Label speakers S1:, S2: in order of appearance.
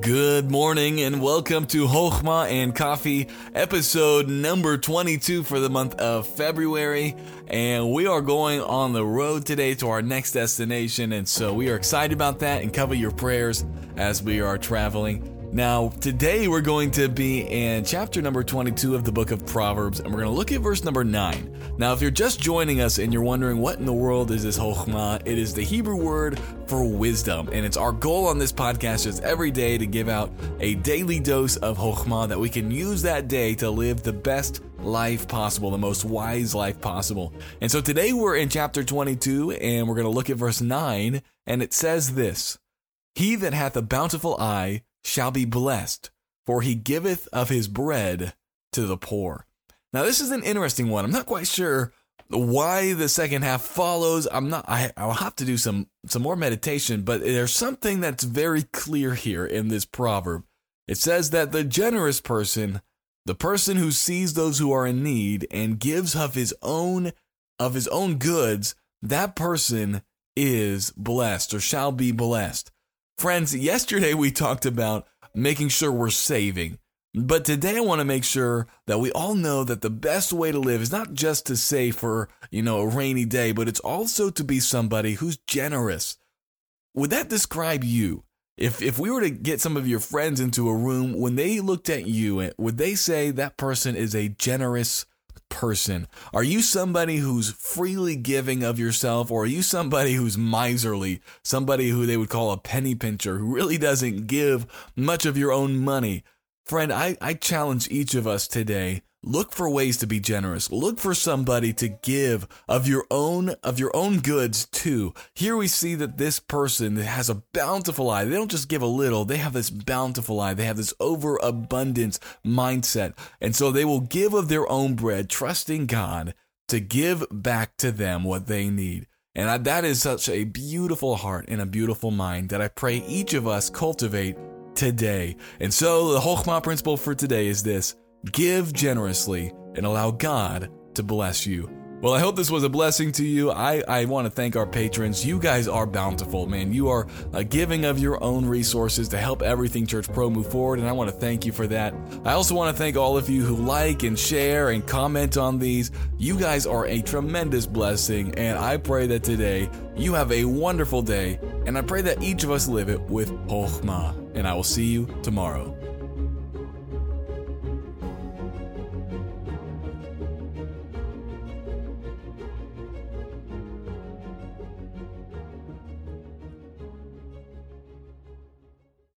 S1: Good morning and welcome to Hochma and Coffee, episode number 22 for the month of February. And we are going on the road today to our next destination. And so we are excited about that and cover your prayers as we are traveling. Now, today we're going to be in chapter number 22 of the book of Proverbs, and we're going to look at verse number 9. Now, if you're just joining us and you're wondering what in the world is this Hochma, it is the Hebrew word for wisdom, and it's our goal on this podcast just every day to give out a daily dose of Hochma that we can use that day to live the best life possible, the most wise life possible. And so today we're in chapter 22, and we're going to look at verse 9, and it says this He that hath a bountiful eye, shall be blessed, for he giveth of his bread to the poor. Now, this is an interesting one. I'm not quite sure why the second half follows. I'm not, I, I'll have to do some, some more meditation, but there's something that's very clear here in this proverb. It says that the generous person, the person who sees those who are in need and gives of his own, of his own goods, that person is blessed or shall be blessed. Friends, yesterday we talked about making sure we're saving. But today I want to make sure that we all know that the best way to live is not just to save for, you know, a rainy day, but it's also to be somebody who's generous. Would that describe you? If if we were to get some of your friends into a room, when they looked at you, would they say that person is a generous person? Are you somebody who's freely giving of yourself, or are you somebody who's miserly, somebody who they would call a penny pincher, who really doesn't give much of your own money? Friend, I, I challenge each of us today Look for ways to be generous. Look for somebody to give of your own of your own goods too. Here we see that this person has a bountiful eye. They don't just give a little, they have this bountiful eye. They have this overabundance mindset. And so they will give of their own bread, trusting God to give back to them what they need. And I, that is such a beautiful heart and a beautiful mind that I pray each of us cultivate today. And so the Hochma principle for today is this Give generously and allow God to bless you. Well, I hope this was a blessing to you. I, I want to thank our patrons. You guys are bountiful, man. You are uh, giving of your own resources to help Everything Church Pro move forward, and I want to thank you for that. I also want to thank all of you who like and share and comment on these. You guys are a tremendous blessing, and I pray that today you have a wonderful day, and I pray that each of us live it with Hochma. And I will see you tomorrow.